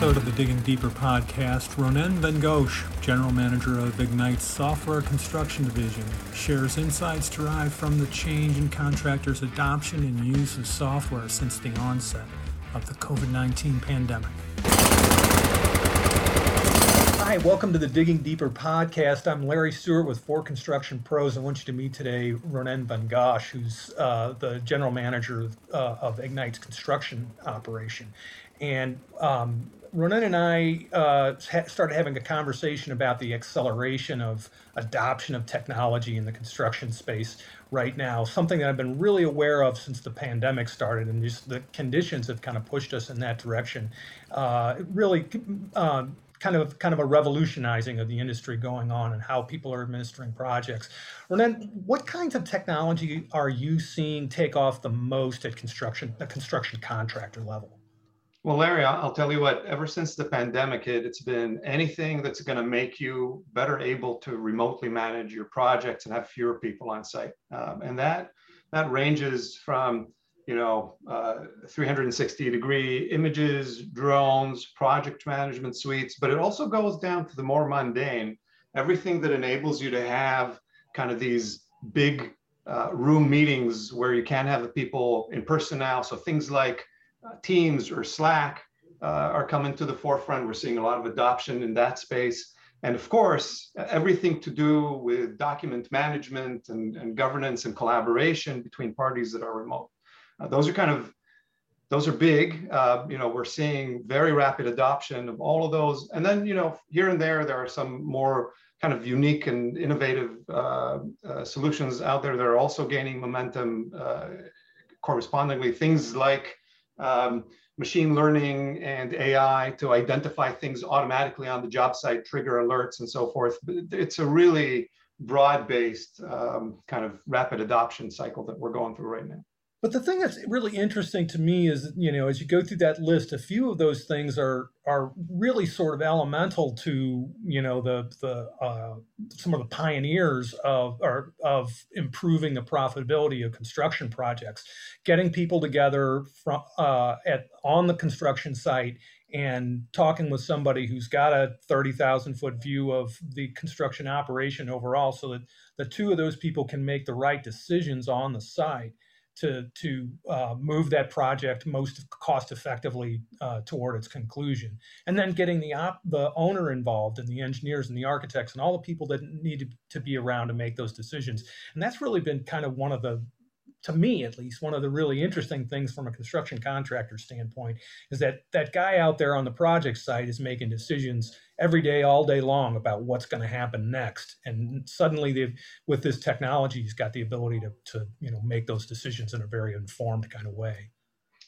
episode of the Digging Deeper podcast, Ronen Ven Gosh, General Manager of Egnyte's Software Construction Division, shares insights derived from the change in contractors' adoption and use of software since the onset of the COVID 19 pandemic. Hi, welcome to the Digging Deeper podcast. I'm Larry Stewart with For Construction Pros. I want you to meet today Ronen Ven Gosh, who's uh, the general manager uh, of Egnyte's construction operation. And um, Ronen and I uh, started having a conversation about the acceleration of adoption of technology in the construction space right now, something that I've been really aware of since the pandemic started, and just the conditions have kind of pushed us in that direction. Uh, really, uh, kind of kind of a revolutionizing of the industry going on and how people are administering projects. Ronen, what kinds of technology are you seeing take off the most at construction, the construction contractor level? Well, Larry, I'll tell you what, ever since the pandemic hit, it's been anything that's going to make you better able to remotely manage your projects and have fewer people on site. Um, and that, that ranges from, you know, uh, 360 degree images, drones, project management suites, but it also goes down to the more mundane, everything that enables you to have kind of these big uh, room meetings where you can have the people in person now. So things like Teams or Slack uh, are coming to the forefront. We're seeing a lot of adoption in that space. And of course, everything to do with document management and, and governance and collaboration between parties that are remote. Uh, those are kind of, those are big. Uh, you know, we're seeing very rapid adoption of all of those. And then, you know, here and there, there are some more kind of unique and innovative uh, uh solutions out there that are also gaining momentum correspondingly. Things like um, machine learning and AI to identify things automatically on the job site, trigger alerts and so forth. It's a really broad-based um, kind of rapid adoption cycle that we're going through right now. But the thing that's really interesting to me is, you know, as you go through that list, a few of those things are are really sort of elemental to, you know, the the uh, some of the pioneers of or of improving the profitability of construction projects, getting people together from uh, at on the construction site and talking with somebody who's got a 30,000 foot view of the construction operation overall so that the two of those people can make the right decisions on the site to to uh, move that project most cost effectively uh, toward its conclusion, and then getting the op- the owner involved and the engineers and the architects and all the people that need to, to be around to make those decisions. And that's really been kind of one of the to me at least one of the really interesting things from a construction contractor standpoint is that that guy out there on the project site is making decisions every day all day long about what's going to happen next. And suddenly they've with this technology he's got the ability to, to you know make those decisions in a very informed kind of way.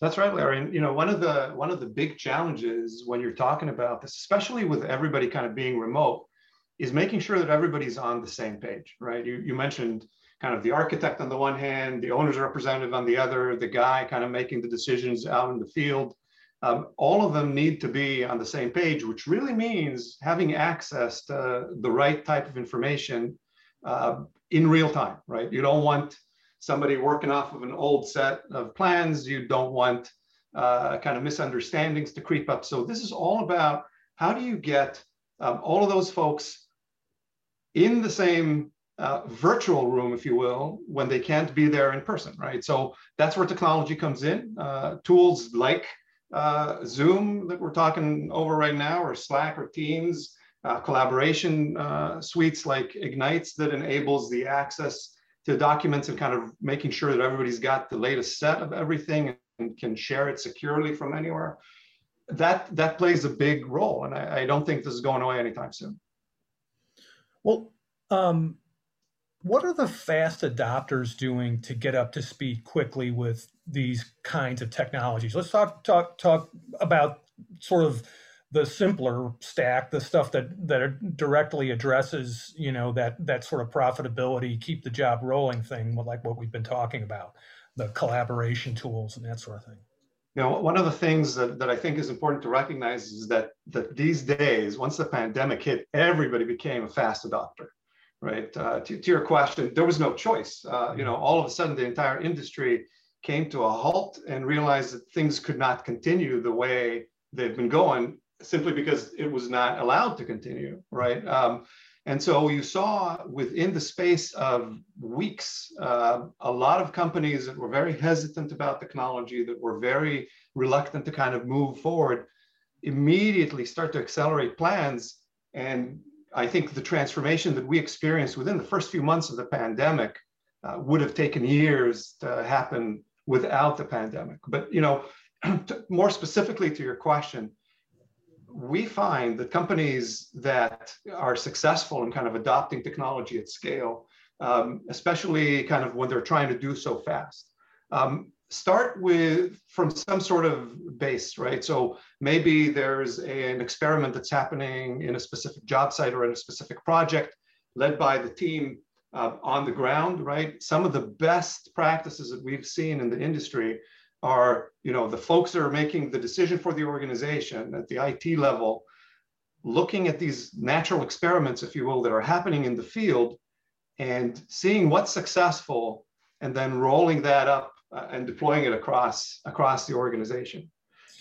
That's right larry. And you know one of the one of the big challenges when you're talking about this especially with everybody kind of being remote is making sure that everybody's on the same page right? You, you mentioned kind of the architect on the one hand, the owner's representative on the other, the guy kind of making the decisions out in the field. Um, all of them need to be on the same page, which really means having access to the right type of information uh, in real time, right? You don't want somebody working off of an old set of plans. You don't want uh, kind of misunderstandings to creep up. So this is all about how do you get um, all of those folks in the same uh, virtual room, if you will, when they can't be there in person, right? So that's where technology comes in. Uh, tools like uh, Zoom that we're talking over right now, or Slack or Teams, uh, collaboration uh, suites like Egnyte's that enables the access to documents and kind of making sure that everybody's got the latest set of everything and can share it securely from anywhere. That that plays a big role, and I, I don't think this is going away anytime soon. Well, um, what are the fast adopters doing to get up to speed quickly with these kinds of technologies? Let's talk talk talk about sort of the simpler stack, the stuff that that directly addresses, you know, that that sort of profitability, keep the job rolling thing, like what we've been talking about, the collaboration tools and that sort of thing. You know, one of the things that, that I think is important to recognize is that that these days, once the pandemic hit, everybody became a fast adopter right? Uh, to, to, your question, there was no choice. Uh, you know, all of a sudden, the entire industry came to a halt and realized that things could not continue the way they've been going. simply because it was not allowed to continue, right? Um, and so you saw within the space of weeks, uh, a lot of companies that were very hesitant about technology, that were very reluctant to kind of move forward, immediately start to accelerate plans. And I think the transformation that we experienced within the first few months of the pandemic uh, would have taken years to happen without the pandemic. But you know, more specifically to your question, we find that companies that are successful in kind of adopting technology at scale, um, especially kind of when they're trying to do so fast, um, start with from some sort of base, right? So maybe there's a, an experiment that's happening in a specific job site or in a specific project led by the team uh, on the ground, right? Some of the best practices that we've seen in the industry are, you know, the folks that are making the decision for the organization at the IT level, looking at these natural experiments, if you will, that are happening in the field and seeing what's successful and then rolling that up uh, and deploying it across, across the organization.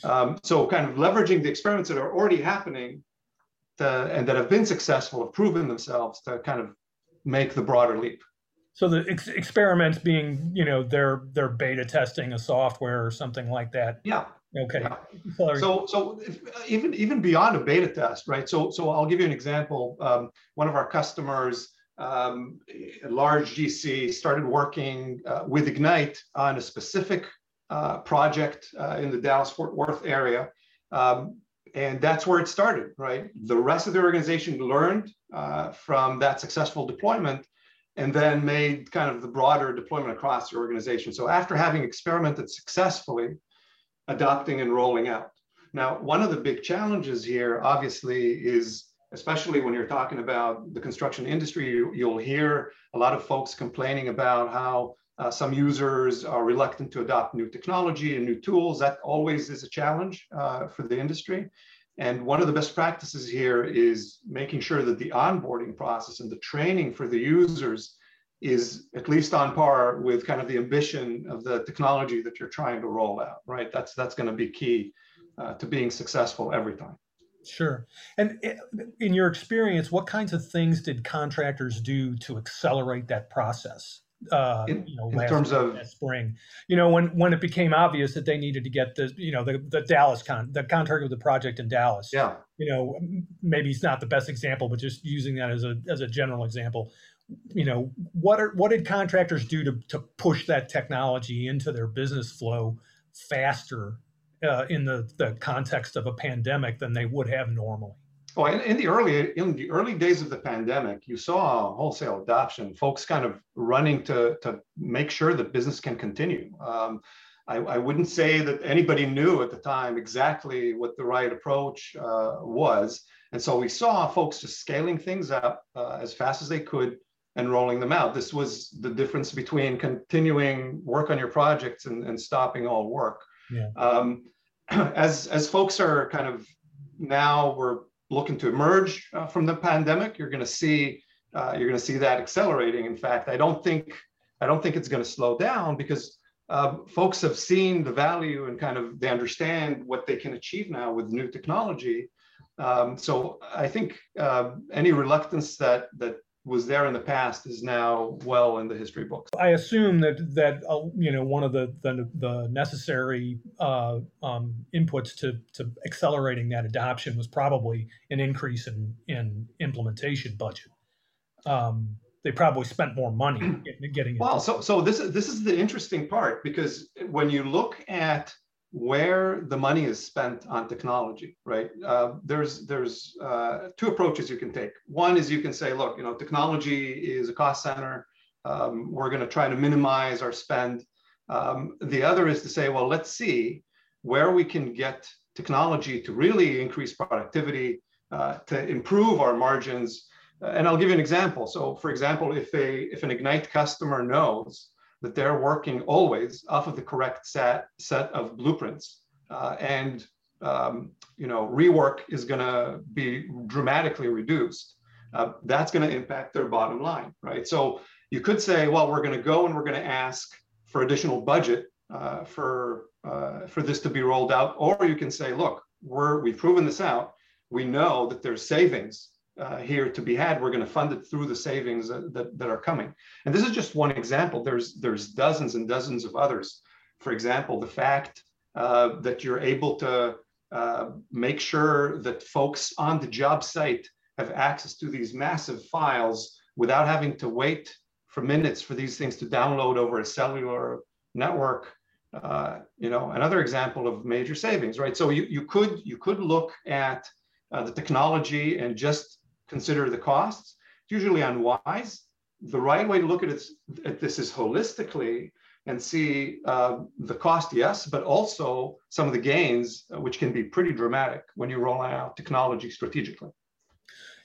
Um, so kind of leveraging the experiments that are already happening to, and that have been successful, have proven themselves to kind of make the broader leap. So the ex- experiments being, you know, they're they're beta testing a software or something like that. Yeah. Okay. Yeah. So so if, even even beyond a beta test, right? So so I'll give you an example. Um, one of our customers, um, large GC, started working uh, with Egnyte on a specific uh, project uh, in the Dallas Fort Worth area. Um, and that's where it started, right? The rest of the organization learned uh, from that successful deployment and then made kind of the broader deployment across the organization. So after having experimented successfully, adopting and rolling out. Now, one of the big challenges here, obviously, is especially when you're talking about the construction industry, you, will hear a lot of folks complaining about how uh, some users are reluctant to adopt new technology and new tools. That always is a challenge uh, for the industry. And one of the best practices here is making sure that the onboarding process and the training for the users is at least on par with kind of the ambition of the technology that you're trying to roll out, right? That's that's going to be key uh, to being successful every time. Sure. And in your experience, what kinds of things did contractors do to accelerate that process? uh, in, you know, in terms of spring, you know, when when it became obvious that they needed to get the, you know, the, the Dallas con the contract with the project in Dallas. Yeah. You know, maybe it's not the best example, but just using that as a as a general example. You know, what are what did contractors do to to push that technology into their business flow faster uh, in the the context of a pandemic than they would have normally? Oh, in, in, the early in the early days of the pandemic, you saw wholesale adoption, folks kind of running to to make sure that business can continue. Um, I, I, wouldn't say that anybody knew at the time exactly what the right approach uh, was, and so we saw folks just scaling things up uh, as fast as they could and rolling them out. This was the difference between continuing work on your projects and, and stopping all work. Yeah. Um, as as folks are kind of now we're looking to emerge uh, from the pandemic, you're going to see uh, you're going to see that accelerating. In fact, I don't think I don't think it's going to slow down because uh, folks have seen the value and kind of they understand what they can achieve now with new technology. Um, so I think uh, any reluctance that that was there in the past is now well in the history books. I assume that that uh, you know one of the the, the necessary uh, um, inputs to to accelerating that adoption was probably an increase in in implementation budget. Um, they probably spent more money getting it. Well, so so this is this is the interesting part because when you look at where the money is spent on technology, right? Uh, there's there's uh, two approaches you can take. One is you can say, look, you know, technology is a cost center. Um, we're going to try to minimize our spend. Um, the other is to say, well, let's see where we can get technology to really increase productivity, uh, to improve our margins. And I'll give you an example. So, for example, if a if an Egnyte customer knows that they're working always off of the correct set, set of blueprints. Uh, and um, you know, rework is going to be dramatically reduced. Uh, that's going to impact their bottom line, right? So you could say, well, we're going to go and we're going to ask for additional budget uh, for uh, for this to be rolled out, or you can say, look, we're, we've proven this out. We know that there's savings uh, here to be had. We're going to fund it through the savings that, that, that, are coming. And this is just one example. There's, there's dozens and dozens of others. For example, the fact uh, that you're able to uh, make sure that folks on the job site have access to these massive files without having to wait for minutes for these things to download over a cellular network. Uh, you know, another example of major savings, right? So you, you could you could look at uh, the technology and just consider the costs. It's usually unwise. The right way to look at, it, at this is holistically and see uh, the cost, yes, but also some of the gains, uh, which can be pretty dramatic when you roll out technology strategically.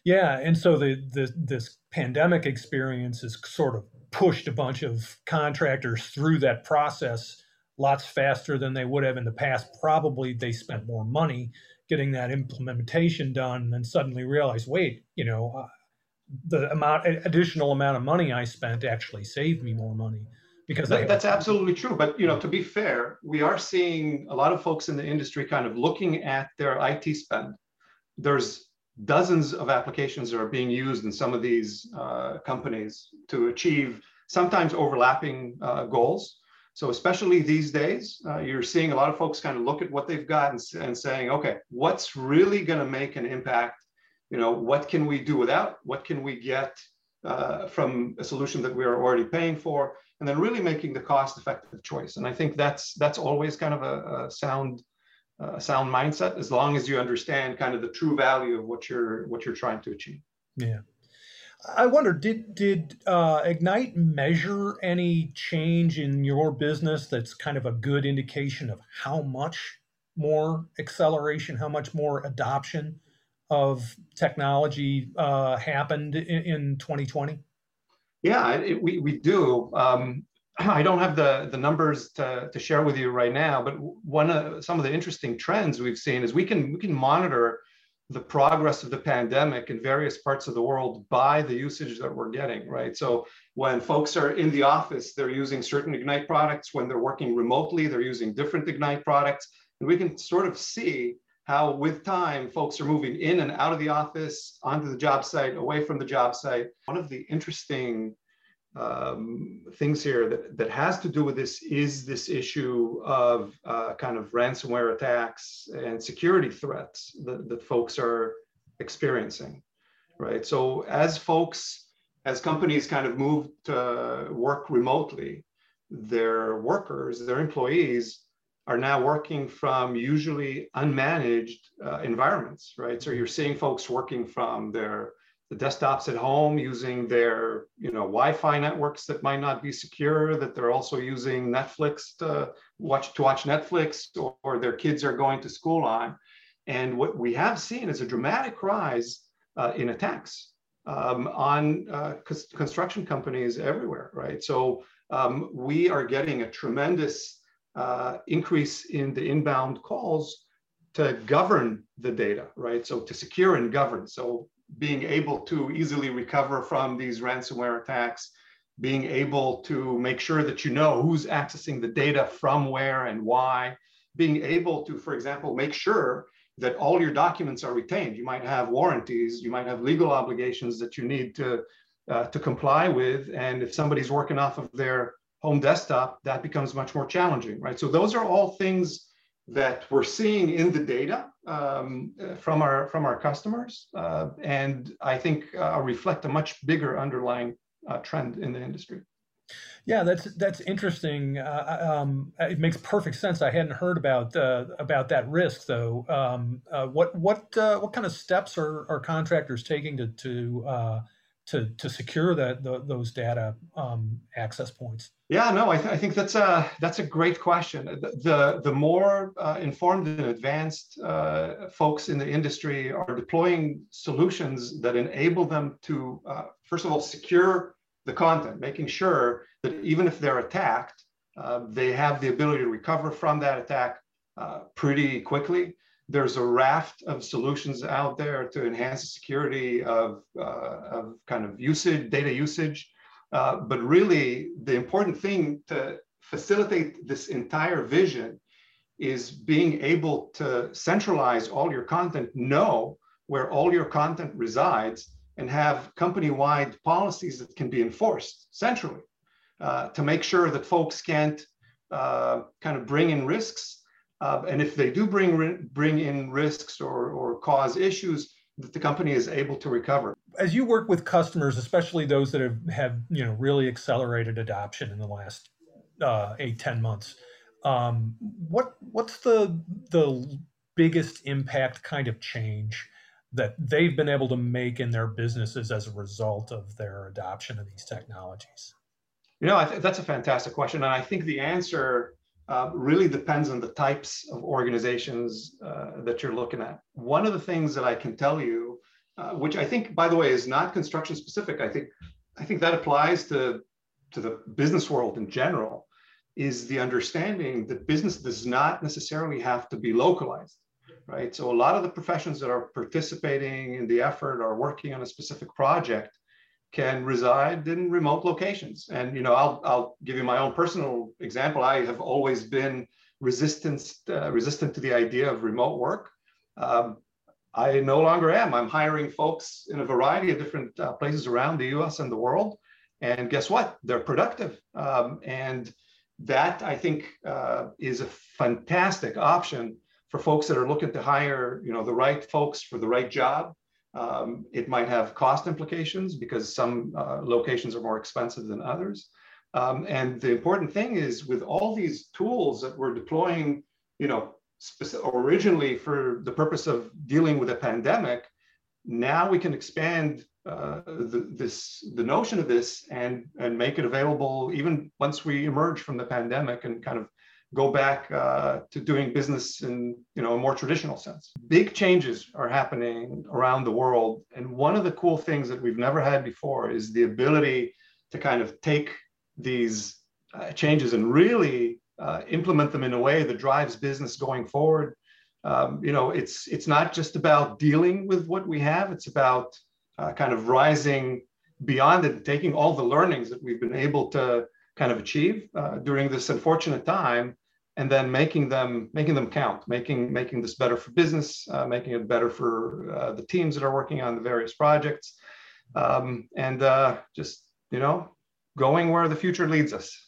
Yeah, and so the, the this pandemic experience has sort of pushed a bunch of contractors through that process lots faster than they would have in the past. Probably they spent more money getting that implementation done, and then suddenly realize wait, you know, uh, the amount additional amount of money I spent actually saved me more money because that, that's absolutely true. But you know, to be fair, we are seeing a lot of folks in the industry kind of looking at their IT spend. There's dozens of applications that are being used in some of these uh, companies to achieve sometimes overlapping uh, goals. So especially these days, uh, you're seeing a lot of folks kind of look at what they've got and, and saying, okay, what's really going to make an impact? You know, what can we do without? What can we get uh, from a solution that we are already paying for? And then really making the cost-effective choice. And I think that's that's always kind of a, a sound a sound mindset as long as you understand kind of the true value of what you're what you're trying to achieve. Yeah. I wonder, did did uh, Egnyte measure any change in your business that's kind of a good indication of how much more acceleration, how much more adoption of technology uh, happened in, in, 2020? Yeah, it, we, we do. Um, I don't have the, the numbers to, to share with you right now, but one of some of the interesting trends we've seen is we can we can monitor the progress of the pandemic in various parts of the world by the usage that we're getting, right? So when folks are in the office, they're using certain Egnyte products. When they're working remotely, they're using different Egnyte products. And we can sort of see how with time, folks are moving in and out of the office, onto the job site, away from the job site. One of the interesting um, things here that, that has to do with this is this issue of uh, kind of ransomware attacks and security threats that, that folks are experiencing, right? So as folks, as companies kind of move to work remotely, their workers, their employees are now working from usually unmanaged uh, environments, right? So you're seeing folks working from their the desktops at home using their you know Wi-Fi networks that might not be secure, that they're also using Netflix to watch to watch Netflix, or, or their kids are going to school on. And what we have seen is a dramatic rise uh, in attacks um, on uh, construction companies everywhere, right? So um, we are getting a tremendous uh, increase in the inbound calls to govern the data, right? So to secure and govern. So being able to easily recover from these ransomware attacks, being able to make sure that you know who's accessing the data from where and why, being able to, for example, make sure that all your documents are retained. You might have warranties, you might have legal obligations that you need to, uh, to comply with. And if somebody's working off of their home desktop, that becomes much more challenging, right? So those are all things that we're seeing in the data um, from our from our customers, uh, and I think uh, reflect a much bigger underlying uh, trend in the industry. Yeah, that's that's interesting. Uh, um, it makes perfect sense. I hadn't heard about uh, about that risk though. Um, uh, what what what kind of steps are, are contractors taking to to to to secure that the, those data um, access points? Yeah, no, I, th- I, think that's a that's a great question. The the, the more uh, informed and advanced uh, folks in the industry are deploying solutions that enable them to uh, first of all secure the content, making sure that even if they're attacked, uh, they have the ability to recover from that attack uh, pretty quickly there's a raft of solutions out there to enhance the security of, uh, of kind of usage, data usage. Uh, but really, the important thing to facilitate this entire vision is being able to centralize all your content, know where all your content resides, and have company-wide policies that can be enforced centrally uh, to make sure that folks can't uh, kind of bring in risks. Uh, and if they do bring, bring in risks or, or cause issues, that the company is able to recover. As you work with customers, especially those that have, have you know really accelerated adoption in the last uh, eight ten months, um, what what's the the biggest impact kind of change that they've been able to make in their businesses as a result of their adoption of these technologies? You know, I th- that's a fantastic question, and I think the answer uh, really depends on the types of organizations uh, that you're looking at. One of the things that I can tell you, uh, which I think, by the way, is not construction specific, I think, I think that applies to to the business world in general, is the understanding that business does not necessarily have to be localized, right? So a lot of the professions that are participating in the effort are working on a specific project can reside in remote locations. And you know, I'll I'll give you my own personal example. I have always been resistant uh, resistant to the idea of remote work. Um, I no longer am. I'm hiring folks in a variety of different uh, places around the U.S. and the world, and guess what? They're productive. Um, and that I think uh, is a fantastic option for folks that are looking to hire, you know, the right folks for the right job um, it might have cost implications because some uh, locations are more expensive than others. Um, and the important thing is with all these tools that we're deploying, you know, originally for the purpose of dealing with a pandemic, now we can expand uh, the, this the notion of this and and make it available even once we emerge from the pandemic and kind of go back uh, to doing business in you know a more traditional sense. Big changes are happening around the world, and one of the cool things that we've never had before is the ability to kind of take these uh, changes and really uh, implement them in a way that drives business going forward. Um, you know, it's it's not just about dealing with what we have; it's about uh, kind of rising beyond it, taking all the learnings that we've been able to kind of achieve uh, during this unfortunate time and then making them making them count making making this better for business uh, making it better for uh, the teams that are working on the various projects um, and uh, just you know going where the future leads us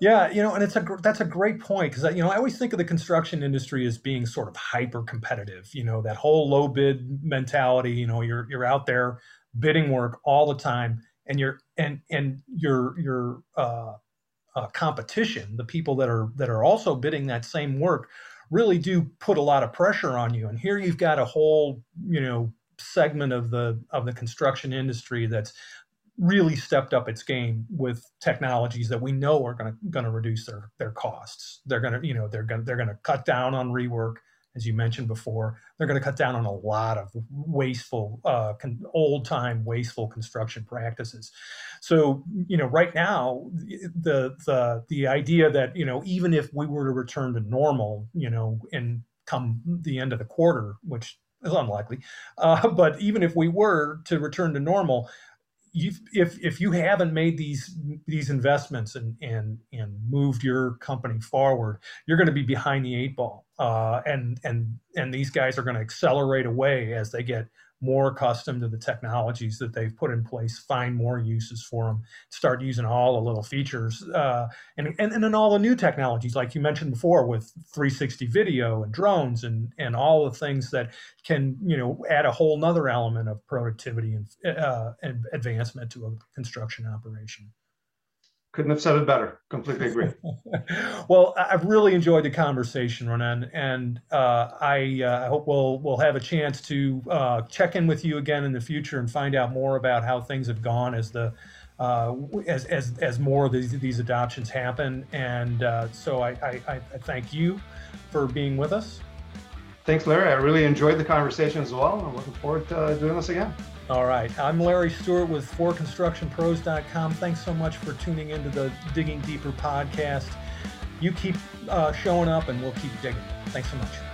yeah, you know, and it's a that's a great point because you know I always think of the construction industry as being sort of hyper competitive. You know, that whole low bid mentality. You know, you're you're out there bidding work all the time, and you're and and your your uh, uh, competition, the people that are that are also bidding that same work, really do put a lot of pressure on you. And here you've got a whole you know segment of the of the construction industry that's really stepped up its game with technologies that we know are going to reduce their their costs. They're going to you know they're going they're going to cut down on rework as you mentioned before, they're going to cut down on a lot of wasteful, uh, con- old time wasteful construction practices. So, you know, right now, the the the idea that you know even if we were to return to normal, you know, and come the end of the quarter, which is unlikely, uh, but even if we were to return to normal, if if you haven't made these these investments and and and moved your company forward, you're going to be behind the eight ball. Uh, and and and these guys are going to accelerate away as they get more accustomed to the technologies that they've put in place, find more uses for them, start using all the little features, uh, and, and and then all the new technologies, like you mentioned before, with 360 video and drones and and all the things that can you know add a whole nother element of productivity and, uh, and advancement to a construction operation couldn't have said it better. Completely agree. well, I've really enjoyed the conversation, Ronen, and uh, I, uh, hope we'll we'll have a chance to uh, check in with you again in the future and find out more about how things have gone as the uh, as, as as more of these these adoptions happen. And uh, so I, I, I thank you for being with us. Thanks, Larry. I really enjoyed the conversation as well. I'm looking forward to uh, doing this again. All right. I'm Larry Stewart with ForConstructionPros.com. Thanks so much for tuning into the Digging Deeper podcast. You keep uh, showing up and we'll keep digging. Thanks so much.